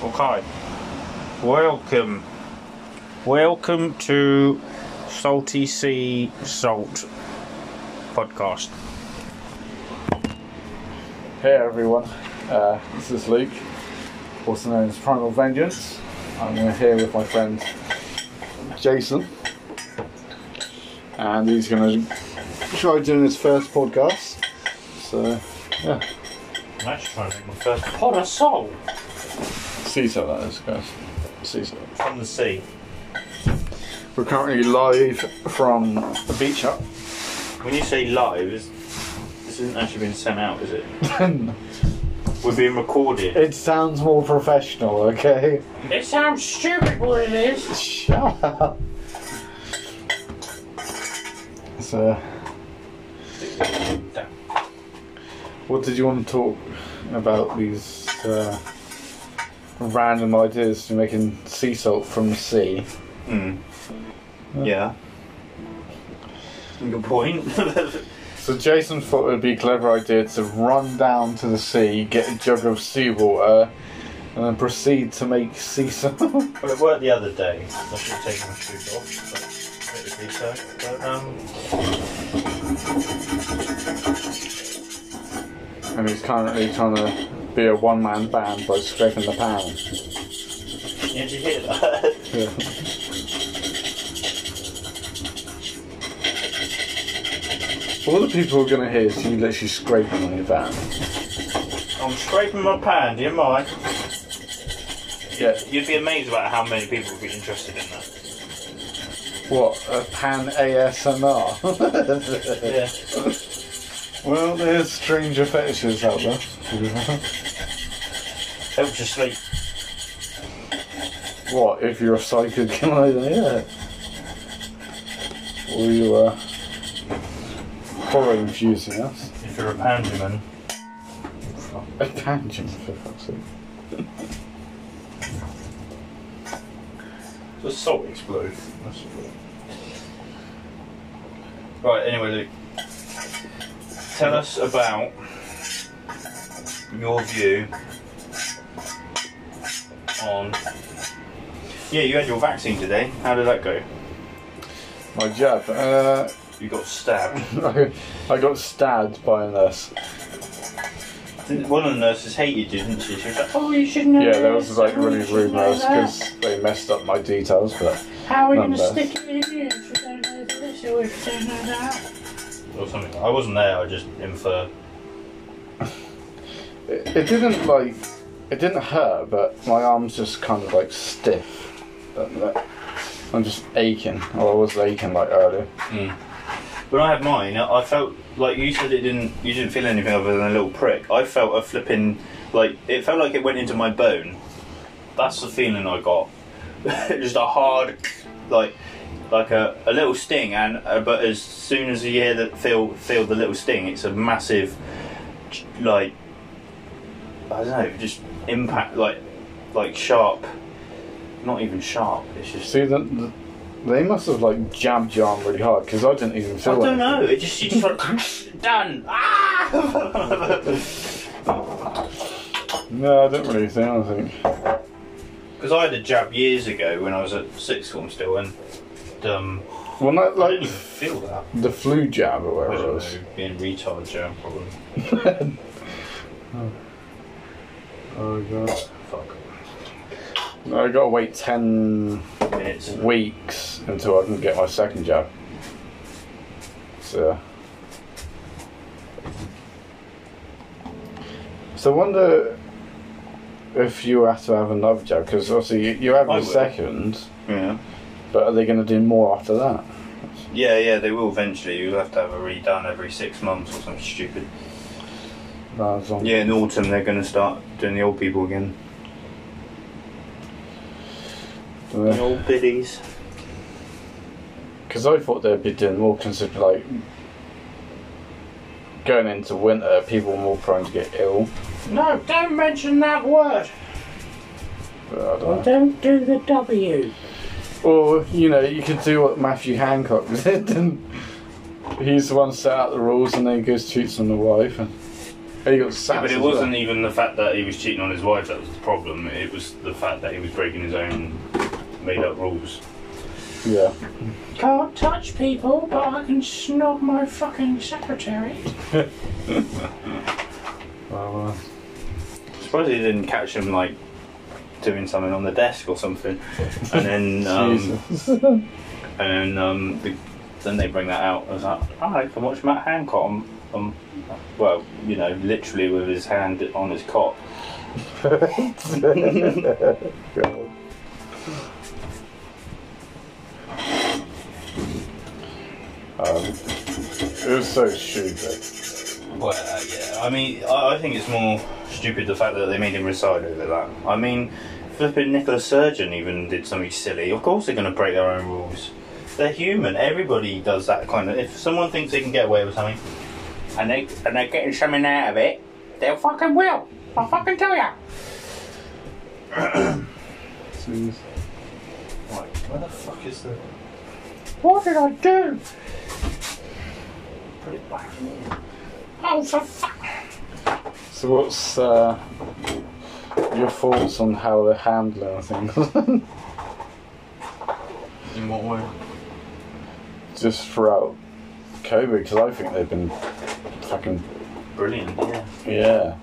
Okay. Welcome. Welcome to Salty Sea Salt Podcast. Hey everyone, uh, this is Luke, also known as Primal Vengeance. I'm here with my friend Jason, and he's going to try doing his first podcast. So, yeah, I'm actually trying to make my first pod of salt sea salt that is, guys. Sea salt. from the sea. We're currently live from the beach hut. When you say live, is- this isn't actually been sent out, is it? We're being recorded. it sounds more professional, okay? It sounds stupid what it is. Shut up. So, what did you want to talk about these uh, random ideas for making sea salt from the sea? Hmm. Yeah. Good point. So Jason thought it would be a clever idea to run down to the sea, get a jug of seawater, and then proceed to make sea salt. Well, it worked the other day. I should have taken my shoes off, but critically so. But, um, and he's currently trying to be a one-man band by scraping the pan. yeah, did you hear that? Yeah. All the people are going to hear is you literally scraping on your van. I'm scraping my pan, do you mind? Yeah. You'd be amazed about how many people would be interested in that. What? A pan ASMR? Yeah. well, there's stranger fetishes out there. You sleep. what, if you're a either hear it? Or you are horror infusing us? If you're a pandyman. A tangent, for fuck's sake. The salt explode. That's Right, anyway, Luke. Tell us about your view on. Yeah, you had your vaccine today. How did that go? My jab. Uh, You got stabbed. I, I got stabbed by a nurse. One of the nurses hated you, didn't she? She was like, "Oh, you shouldn't have." Yeah, that was like oh, really shouldn't rude nurse because they messed up my details, but How are you going to stick it in you if you don't know this or if you don't know that? Or something. I wasn't there. I just infer. it, it didn't like it didn't hurt, but my arm's just kind of like stiff. I'm just aching. Or I was aching like earlier. When I had mine, I felt like you said it didn't. You didn't feel anything other than a little prick. I felt a flipping like it felt like it went into my bone. That's the feeling I got. just a hard, like, like a, a little sting, and uh, but as soon as you hear that feel feel the little sting, it's a massive, like, I don't know, just impact, like, like sharp. Not even sharp. It's just. See, the, the, they must have like jabbed your arm really hard because I didn't even feel. I don't anything. know. It just you just like done. Ah! No, I didn't really feel anything. Because I had a jab years ago when I was at sixth form still, and um, Well, not like feel that. the flu jab or whatever it was. know, being retard jab probably. Oh god. Fuck. I gotta wait 10 Minutes. weeks until I can get my second jab. So. So I wonder if you have to have another jab because obviously you, you have I the second, Yeah. but are they going to do more after that? Yeah, yeah, they will eventually. You'll have to have a redone every six months or something stupid. No, as Yeah, in autumn they're going to start doing the old people again. The old biddies. Because I thought they'd be doing more considering like going into winter, people are more prone to get ill. No, don't mention that word. But I don't know. Don't do the W. Or, you know, you could do what Matthew Hancock did. And he's the one set out the rules and then he goes shoots on the wife. And And he got sacked. but it as wasn't even the fact that he was cheating on his wife that was the problem. It was the fact that he was breaking his own made-up rules. Yeah. Can't touch people, but I can snog my fucking secretary. Well, uh, Surprised he didn't catch him like doing something on the desk or something, and then um, and then um, the, then they bring that out. I was like, oh, I can watch Matt Hancock. On, on, well, you know, literally with his hand on his cock. God. Um, it was so stupid. Well, uh, yeah. I mean, I, I think it's more stupid the fact that they made him reside over that. I mean, flipping Nicola Sturgeon even did something silly. Of course, they're going to break their own rules. They're human. Everybody does that kind of. If someone thinks they can get away with something, and they and they're getting something out of it, they'll fucking will. I'll fucking tell ya. Jeez. Right, where the fuck is the? What did I do? Put it back in here. Oh, for fuck. So, what's uh, your thoughts on how they're handling things? In what way? Just throughout COVID, because I think they've been fucking Brilliant. Yeah. yeah,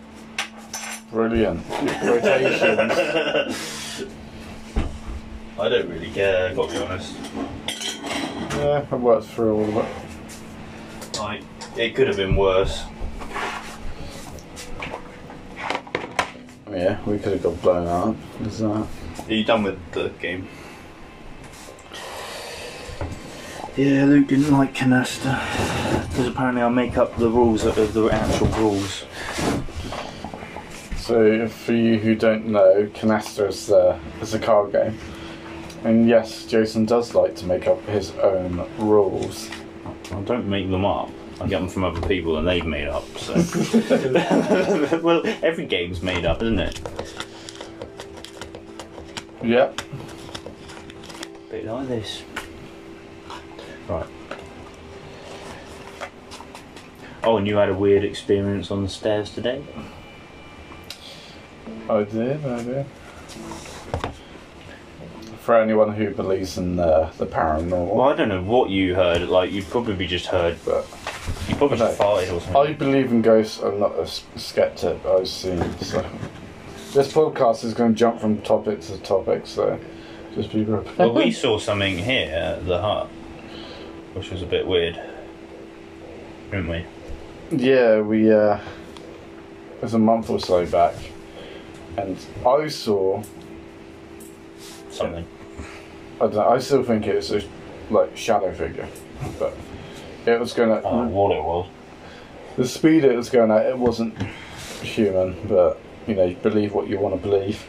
brilliant rotations. I don't really care. Got to be honest. yeah, I worked through all of it. Like, it could have been worse. Yeah, we could have got blown up. Is that? Are you done with the game? Yeah, Luke didn't like Canasta because apparently I make up the rules of the actual rules. So, for you who don't know, Canasta is, uh, is a card game. And yes, Jason does like to make up his own rules. I don't make them up. I get them from other people and they've made up. So, well, every game's made up, isn't it? Yep. Bit like this. Right. Oh, and you had a weird experience on the stairs today. I did, I did. For anyone who believes in uh, the paranormal. Well, I don't know what you heard. Like, you probably just heard, But you probably No. just farted or something. I believe in ghosts. I'm not a skeptic. I've seen. So. This podcast is going to jump from topic to topic, so just be prepared. well, we saw something here at the hut, which was a bit weird, didn't we? Yeah, we. Uh, it was a month or so back, and I saw. Something. I don't know. I still think it was a like shadow figure, but it was going I don't know what it was. The speed it was going at, it wasn't human, but you know, you believe what you want to believe.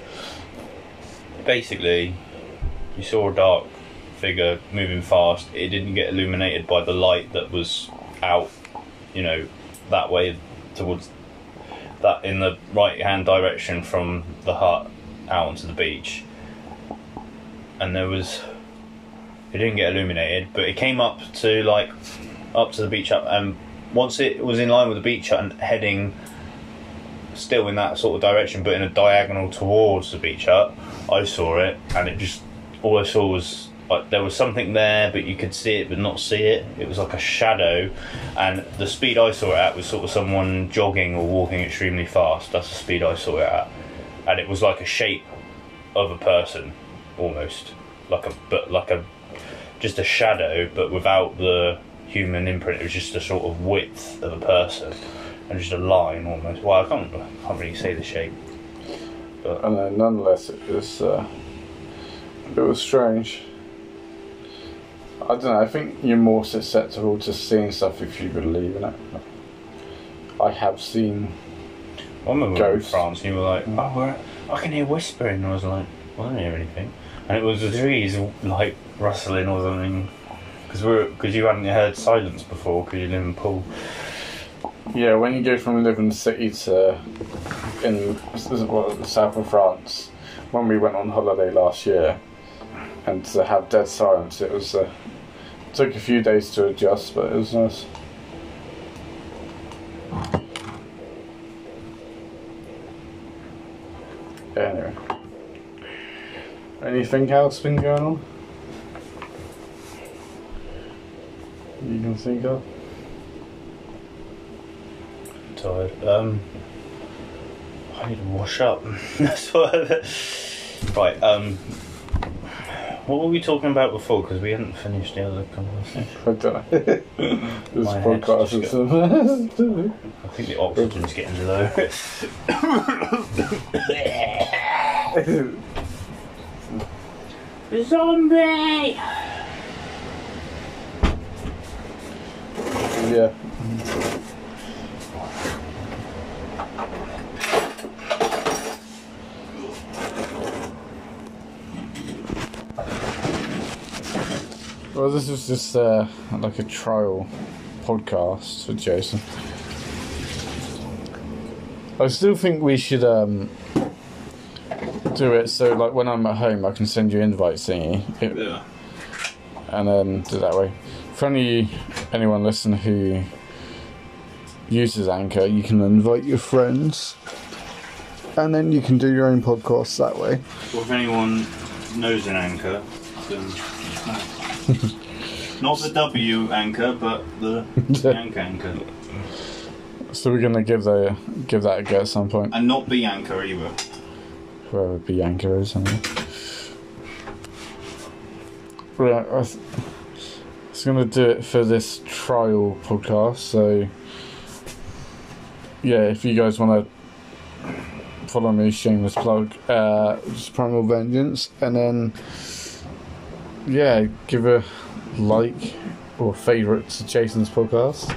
Basically, you saw a dark figure moving fast. It didn't get illuminated by the light that was out, you know, that way towards that in the right hand direction from the hut out onto the beach. And there was it didn't get illuminated, but it came up to like up to the beach hut and once it was in line with the beach hut and heading still in that sort of direction but in a diagonal towards the beach hut, I saw it and it just all I saw was like there was something there but you could see it but not see it. It was like a shadow and the speed I saw it at was sort of someone jogging or walking extremely fast. That's the speed I saw it at. And it was like a shape of a person almost. Like a but like a just a shadow but without the human imprint. It was just a sort of width of a person and just a line almost. Well, I can't, I can't really say the shape. But And then, nonetheless, it was uh, it was strange. I don't know. I think you're more susceptible to seeing stuff if you believe in it. I have seen. I remember were in France and you were like, oh, we're, I can hear whispering. And I was like, well, I don't hear anything. And it was the trees like rustling or something. Because we because you hadn't heard silence before because you live in Poole. Yeah, when you go from living in the city to in what, the south of France, when we went on holiday last year, and to have dead silence, it was. Uh, took a few days to adjust, but it was nice. Anyway. Anything else been going on? You can think of? I'm tired. Um, I need to wash up. That's what. right. Um, what were we talking about before? Because we hadn't finished the other conversation. I don't know. this My head's podcast just is. I think the oxygen's getting low. Zombie! yeah. Well, this is just uh, like a trial podcast for Jason. I still think we should um, do it so, like, when I'm at home, I can send you invites thingy. It, yeah. and then do it that way. For any anyone listening who uses Anchor, you can invite your friends, and then you can do your own podcast that way. Well, if anyone knows an anchor, then. Not the W anchor, but the Yank anchor. So we're gonna give the give that a go at some point. And not B anchor either. Whoever Bianca is, anyway. Right, I was, I was gonna do it for this trial podcast. So yeah, if you guys want to follow me, shameless plug, uh, just Primal Vengeance, and then yeah, give a like or favourite to Jason's podcast.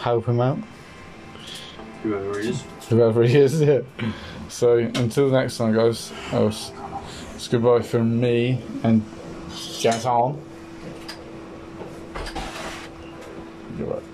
Help him out, Whoever it is. whoever he is. Yeah. So until next time, guys. It's it's goodbye from me and Jason. Goodbye.